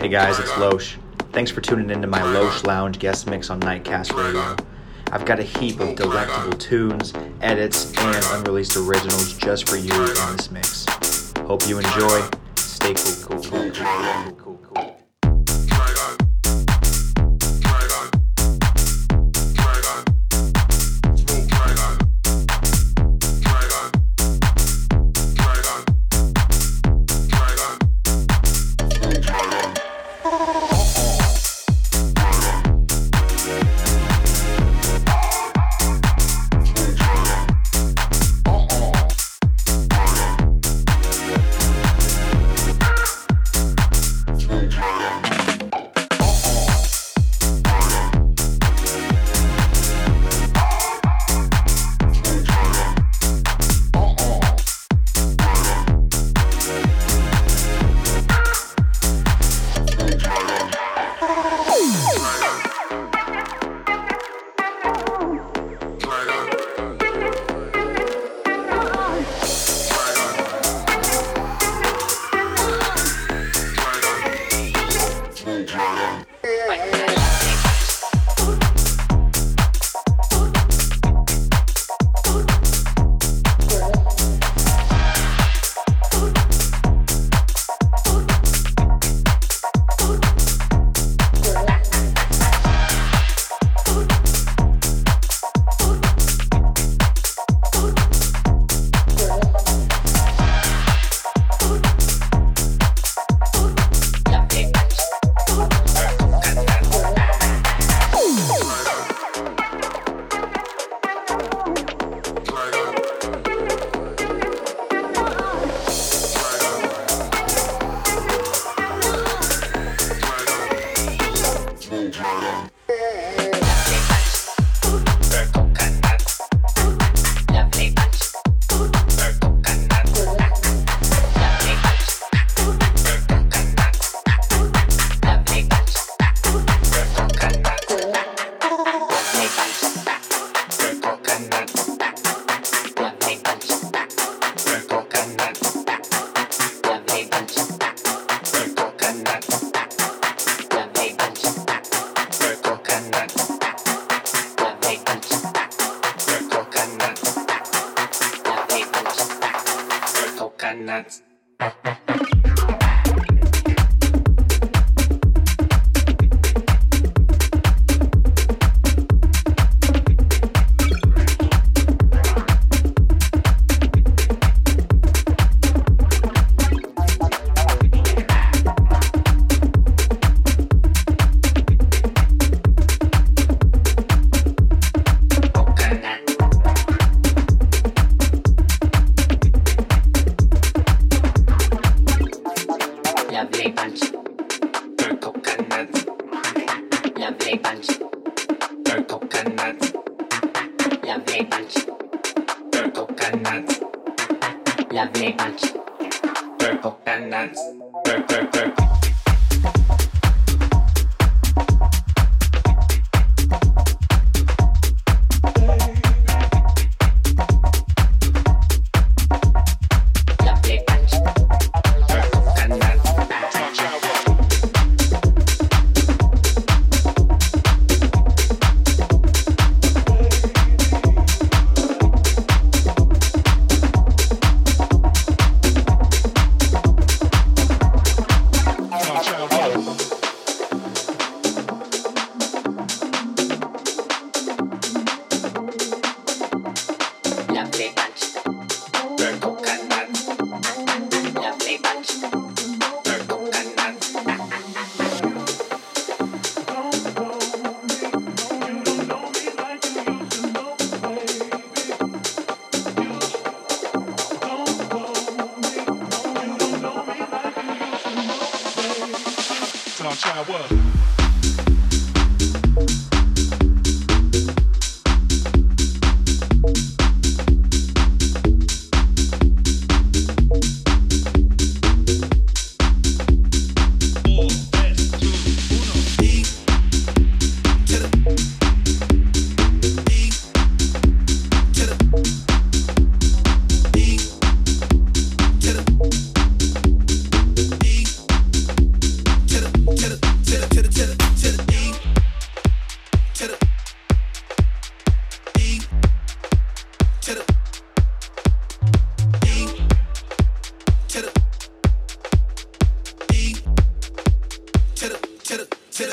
Hey guys, it's Loesch. Thanks for tuning into my Loesch Lounge guest mix on Nightcast Radio. I've got a heap of delectable tunes, edits, and unreleased originals just for you in this mix. Hope you enjoy. Stay cool, cool, cool, cool,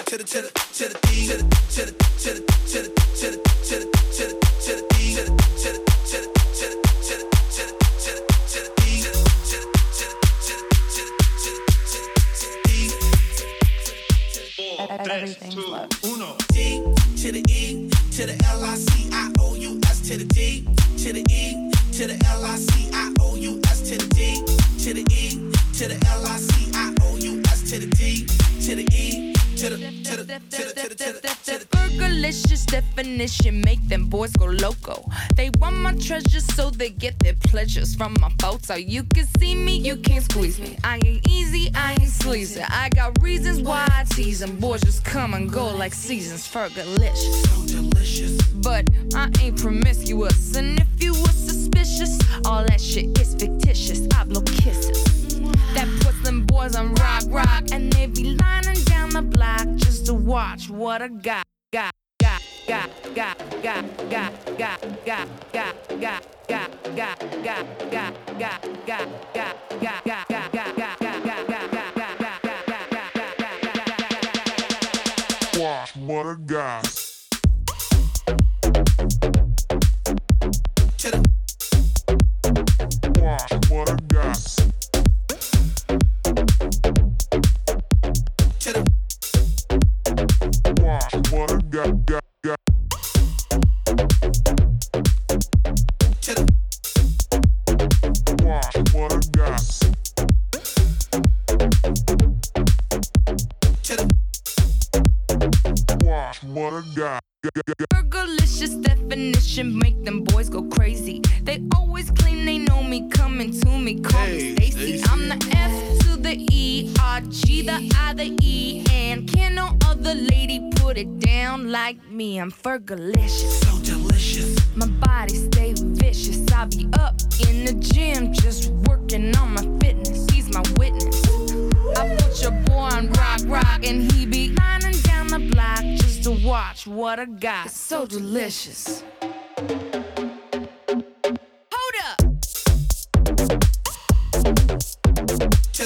to the to the to the to the to the to the to the definition make them boys go loco. They want my treasures so they get their pleasures from my photo. You can see me, you can't squeeze me. I ain't easy, I ain't sleazy. I got reasons why I tease them. Boys just come and go like seasons. Fergalicious. so delicious. But I ain't promiscuous. And if you were suspicious, all that shit is fictitious. I blow kisses. That puts them boys on rock, rock. And they be lining down the block just to watch what I got, got, what a guy. Watch what a guy. Watch what a guy. Watch what I got. Fergalicious definition make them boys go crazy. They always claim they know me, coming to me, call me Stacy. I'm the F to the E, R G the I the E, and can no other lady put it down like me? I'm Fergalicious. so delicious. My body stay vicious. I be up in the gym just working on my fitness. He's my witness. I put your boy on rock, rock, and he be lining down the block just to watch what I got. It's so delicious. Hold up. To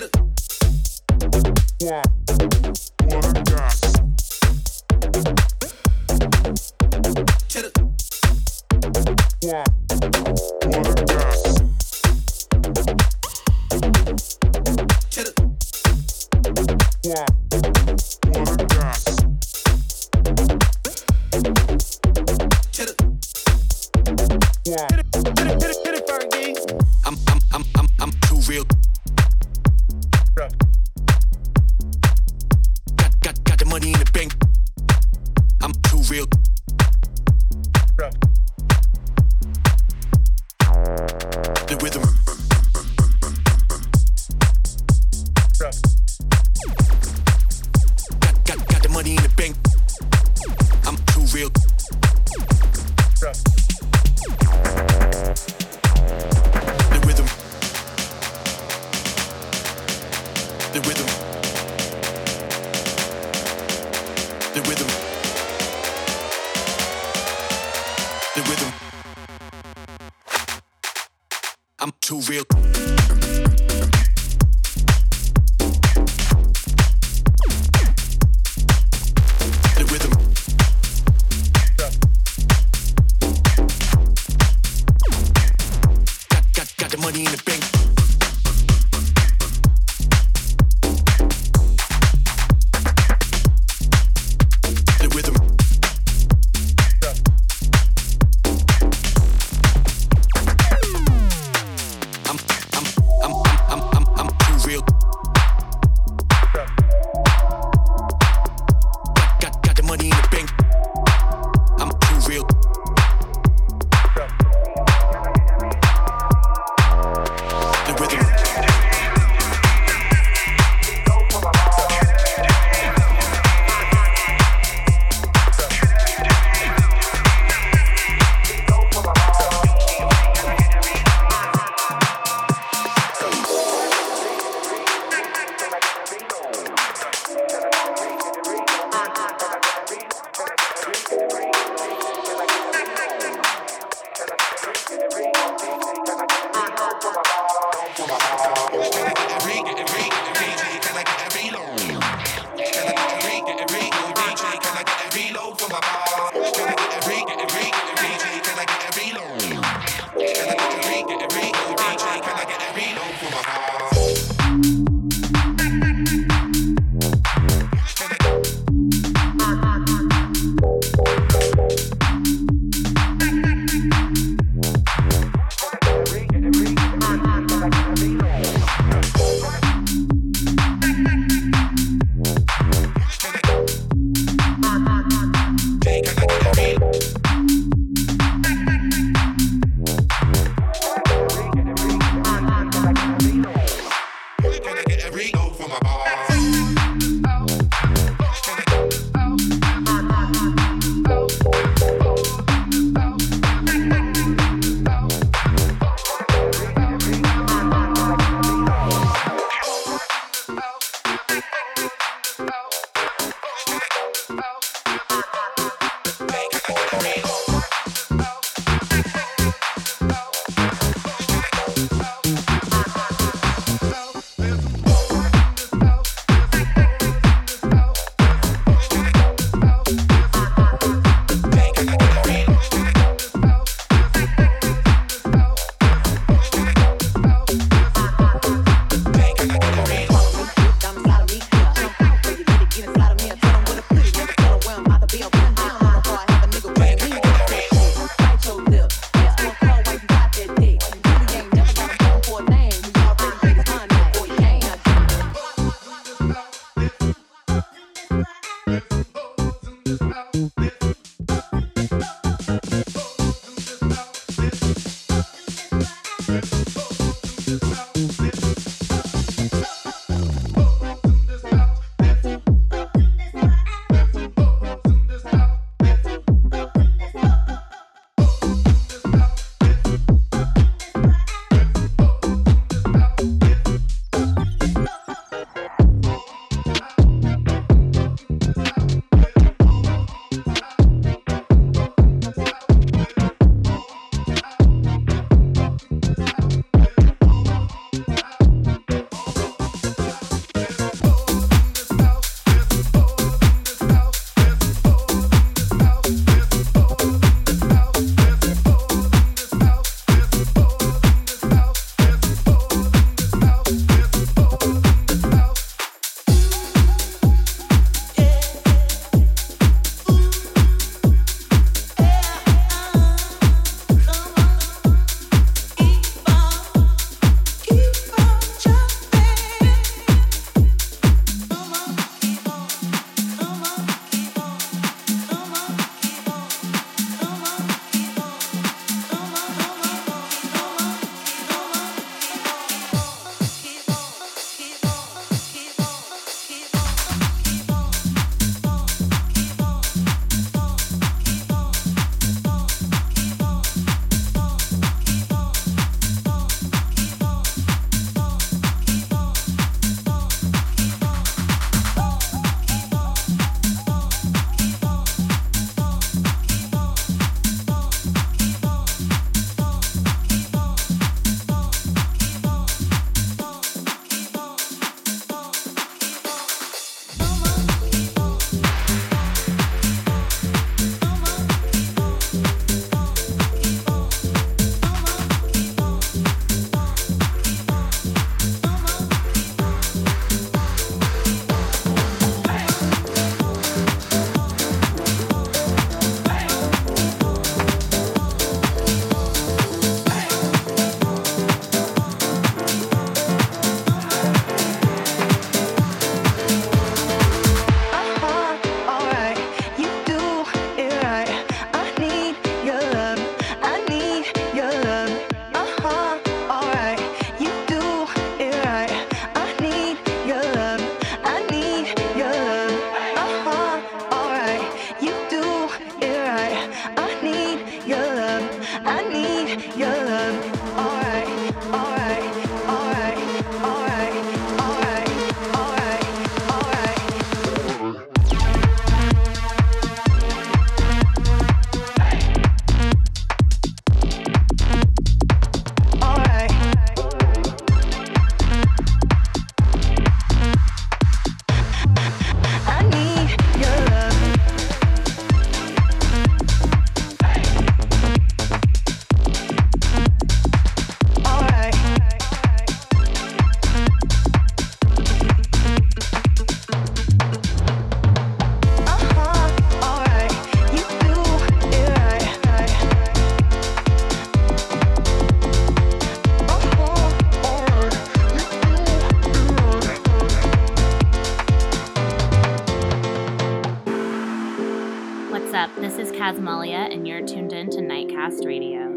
What's up? This is Kazmalia, and you're tuned in to Nightcast Radio.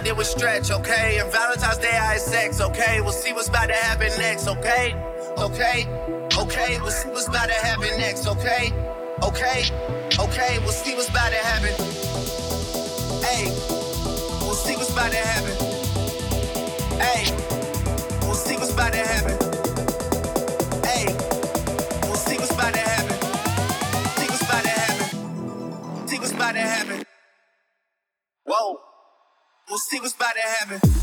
I did was stretch, okay? And Valentine's Day I had sex, okay? We'll see what's about to happen next, okay? Okay, okay, we'll see what's about to happen next, okay? Okay, okay, we'll see what's about to happen. Hey, we'll see what's about to happen. Hey, we'll see what's about to happen. happen.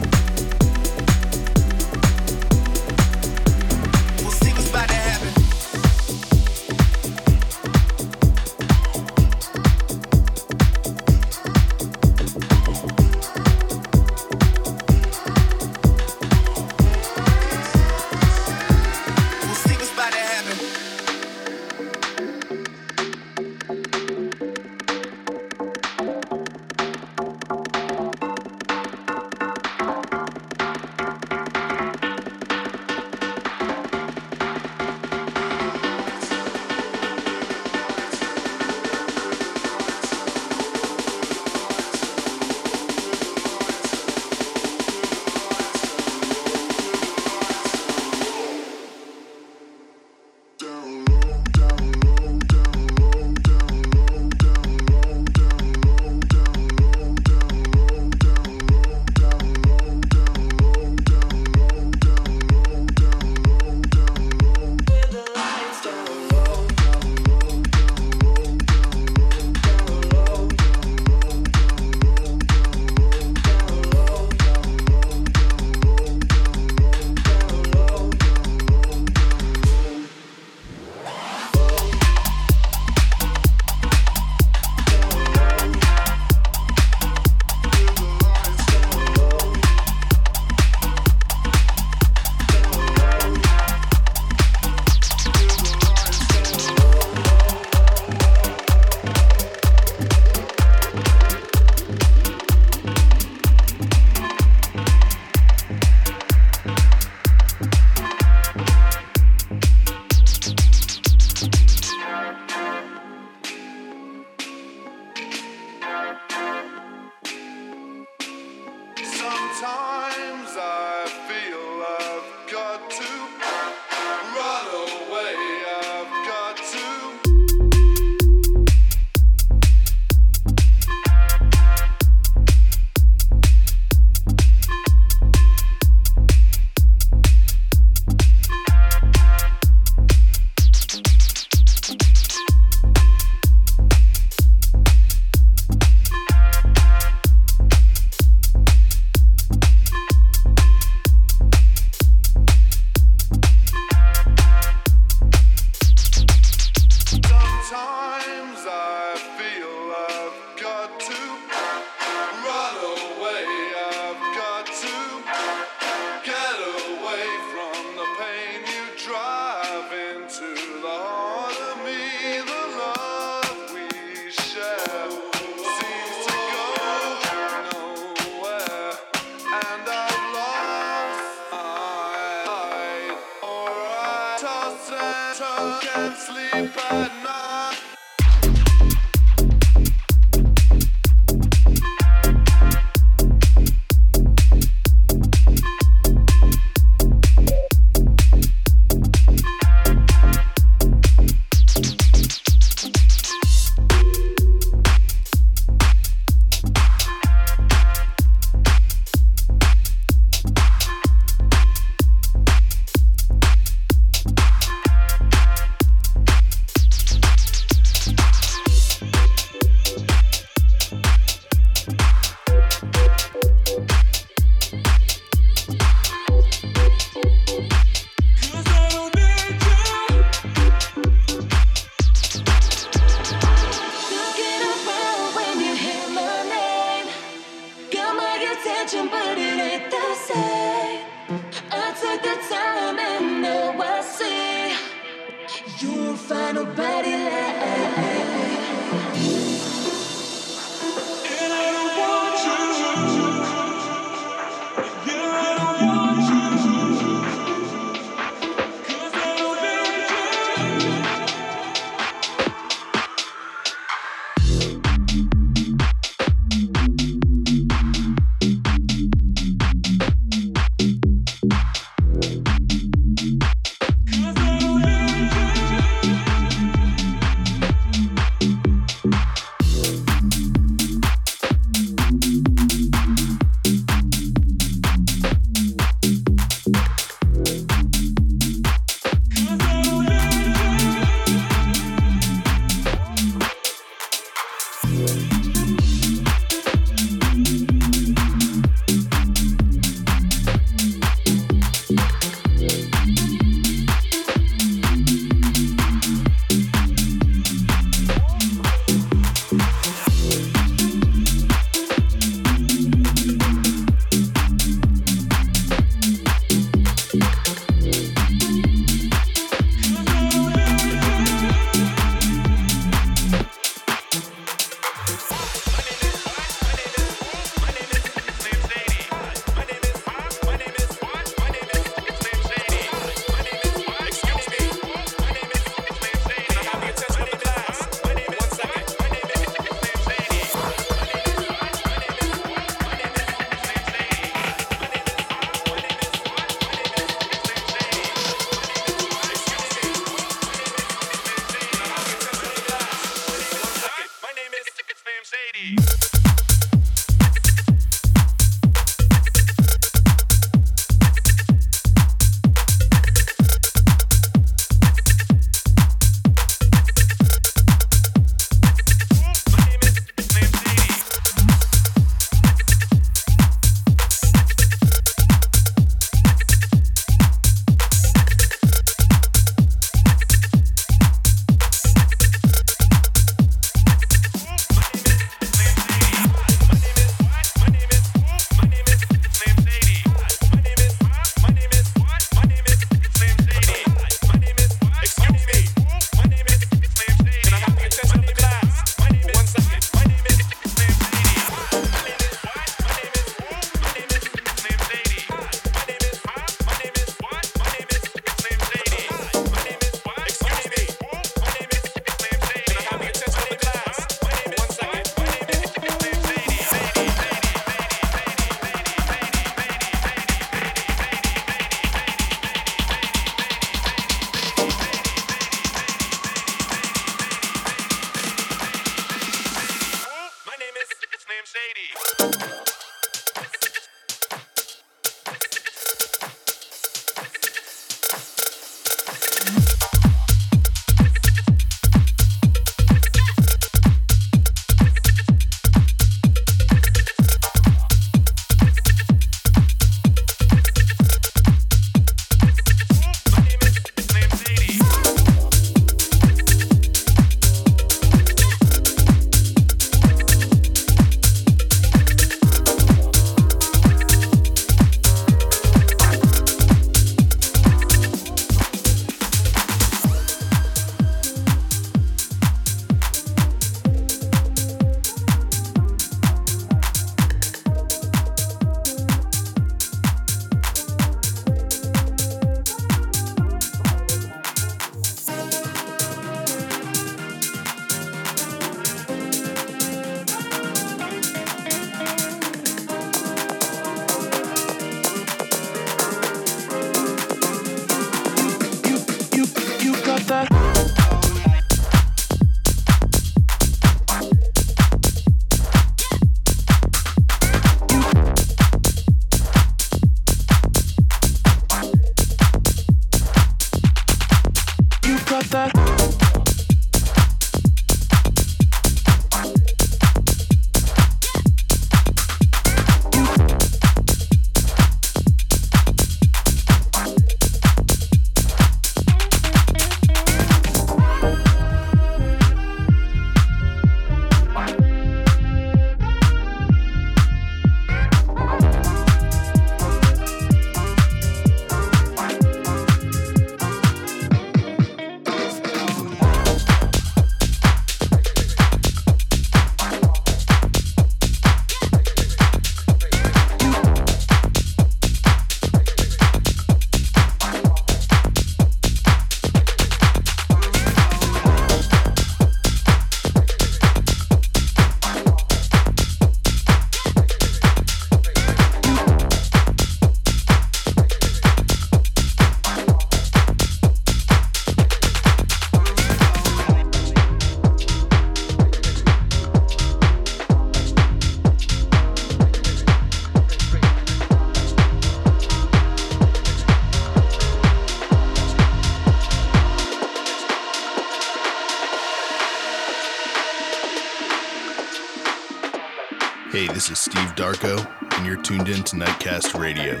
This is Steve Darko, and you're tuned in to Nightcast Radio.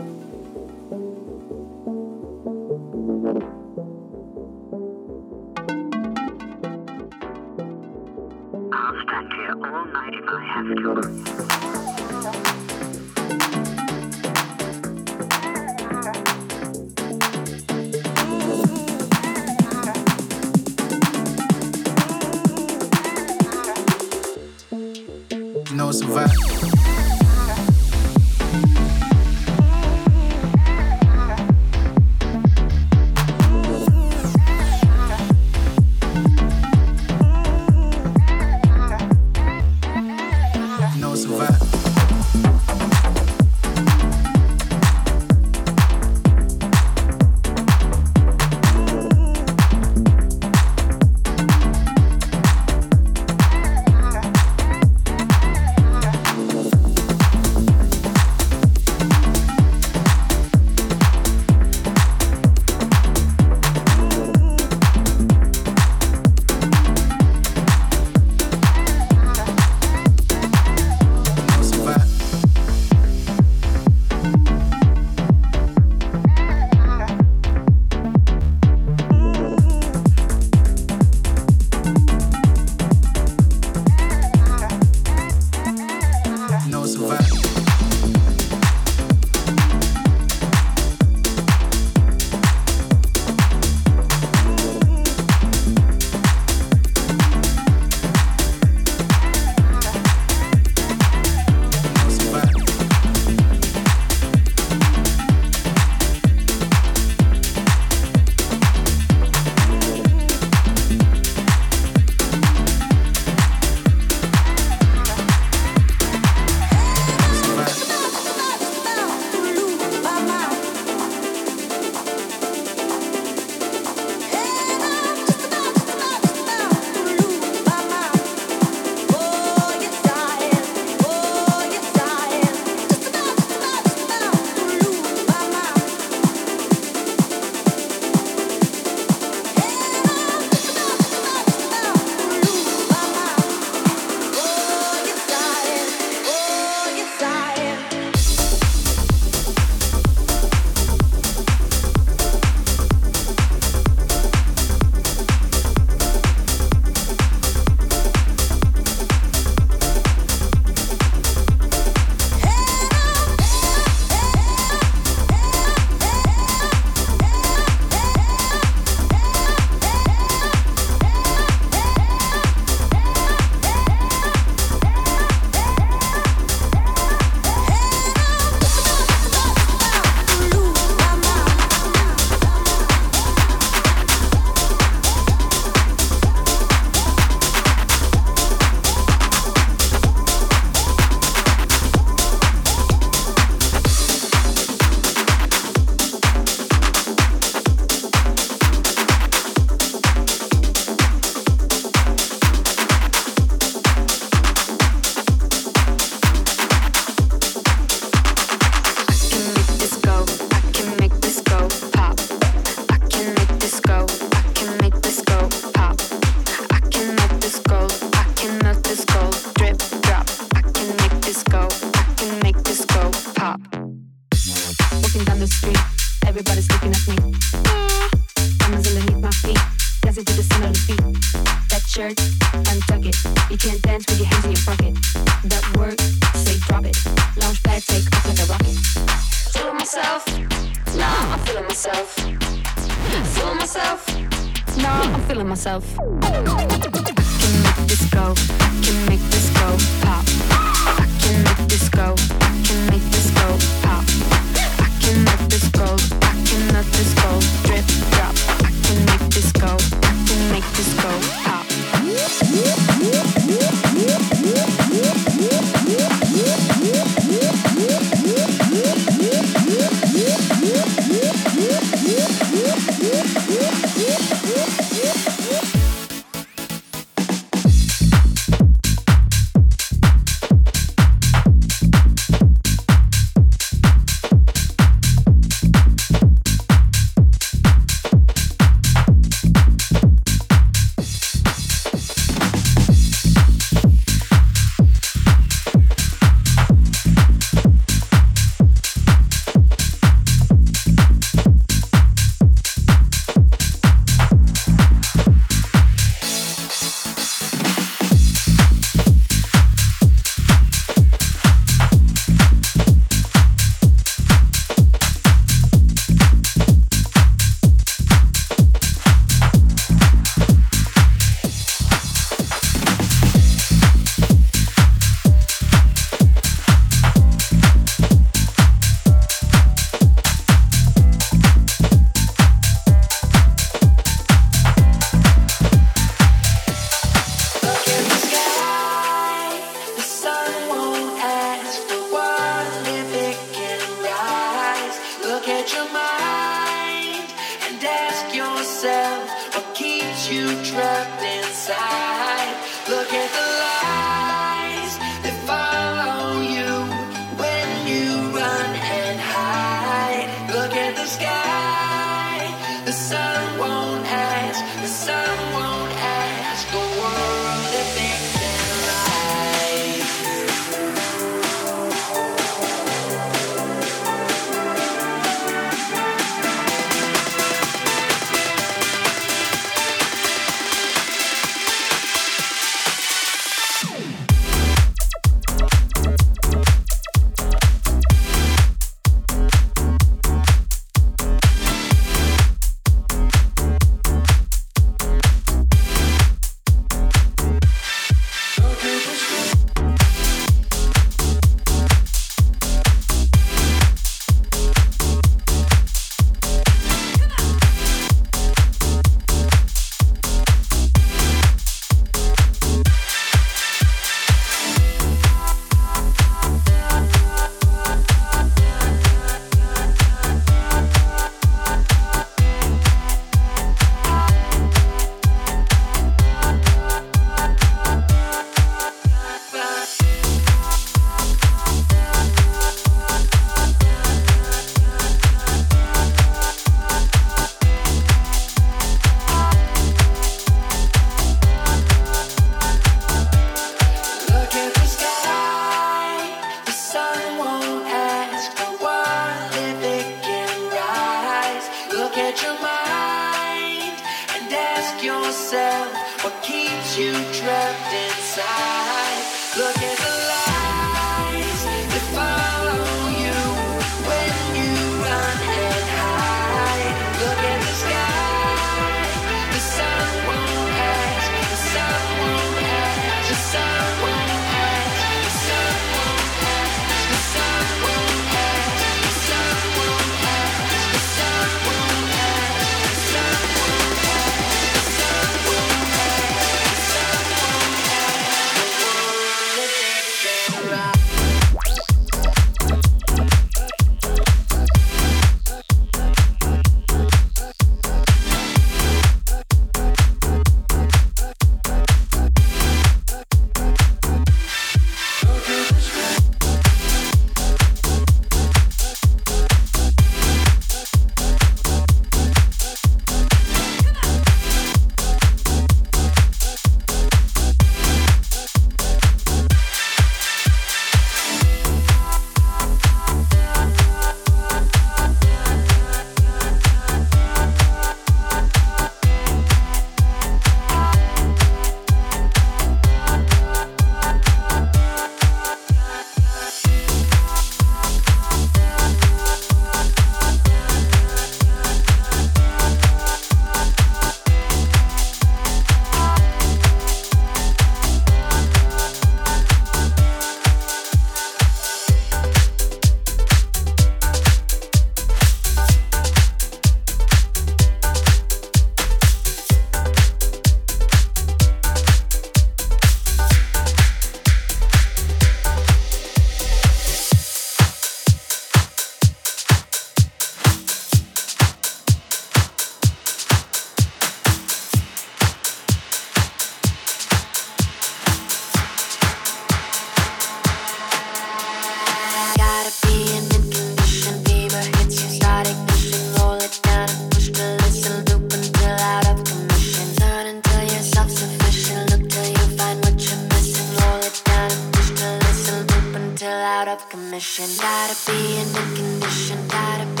Of commission. Gotta be in mint condition, gotta be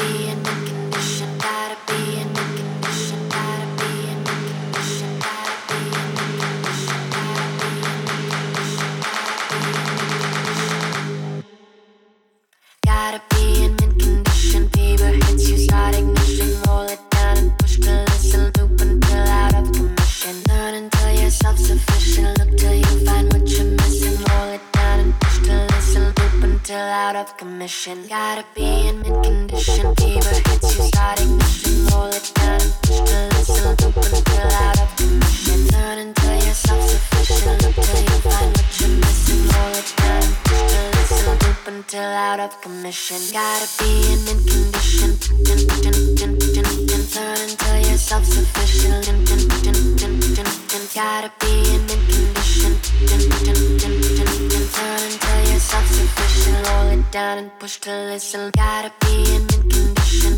down and push to listen. Gotta be in mint condition.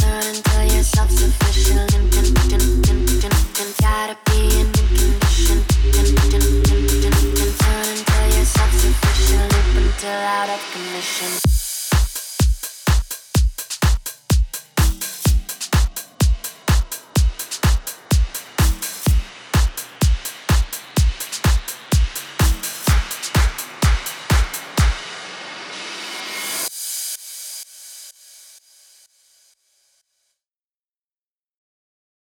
Turn until you're self sufficient. Gotta be in mint condition. Turn until you're self sufficient. Up until out of commission.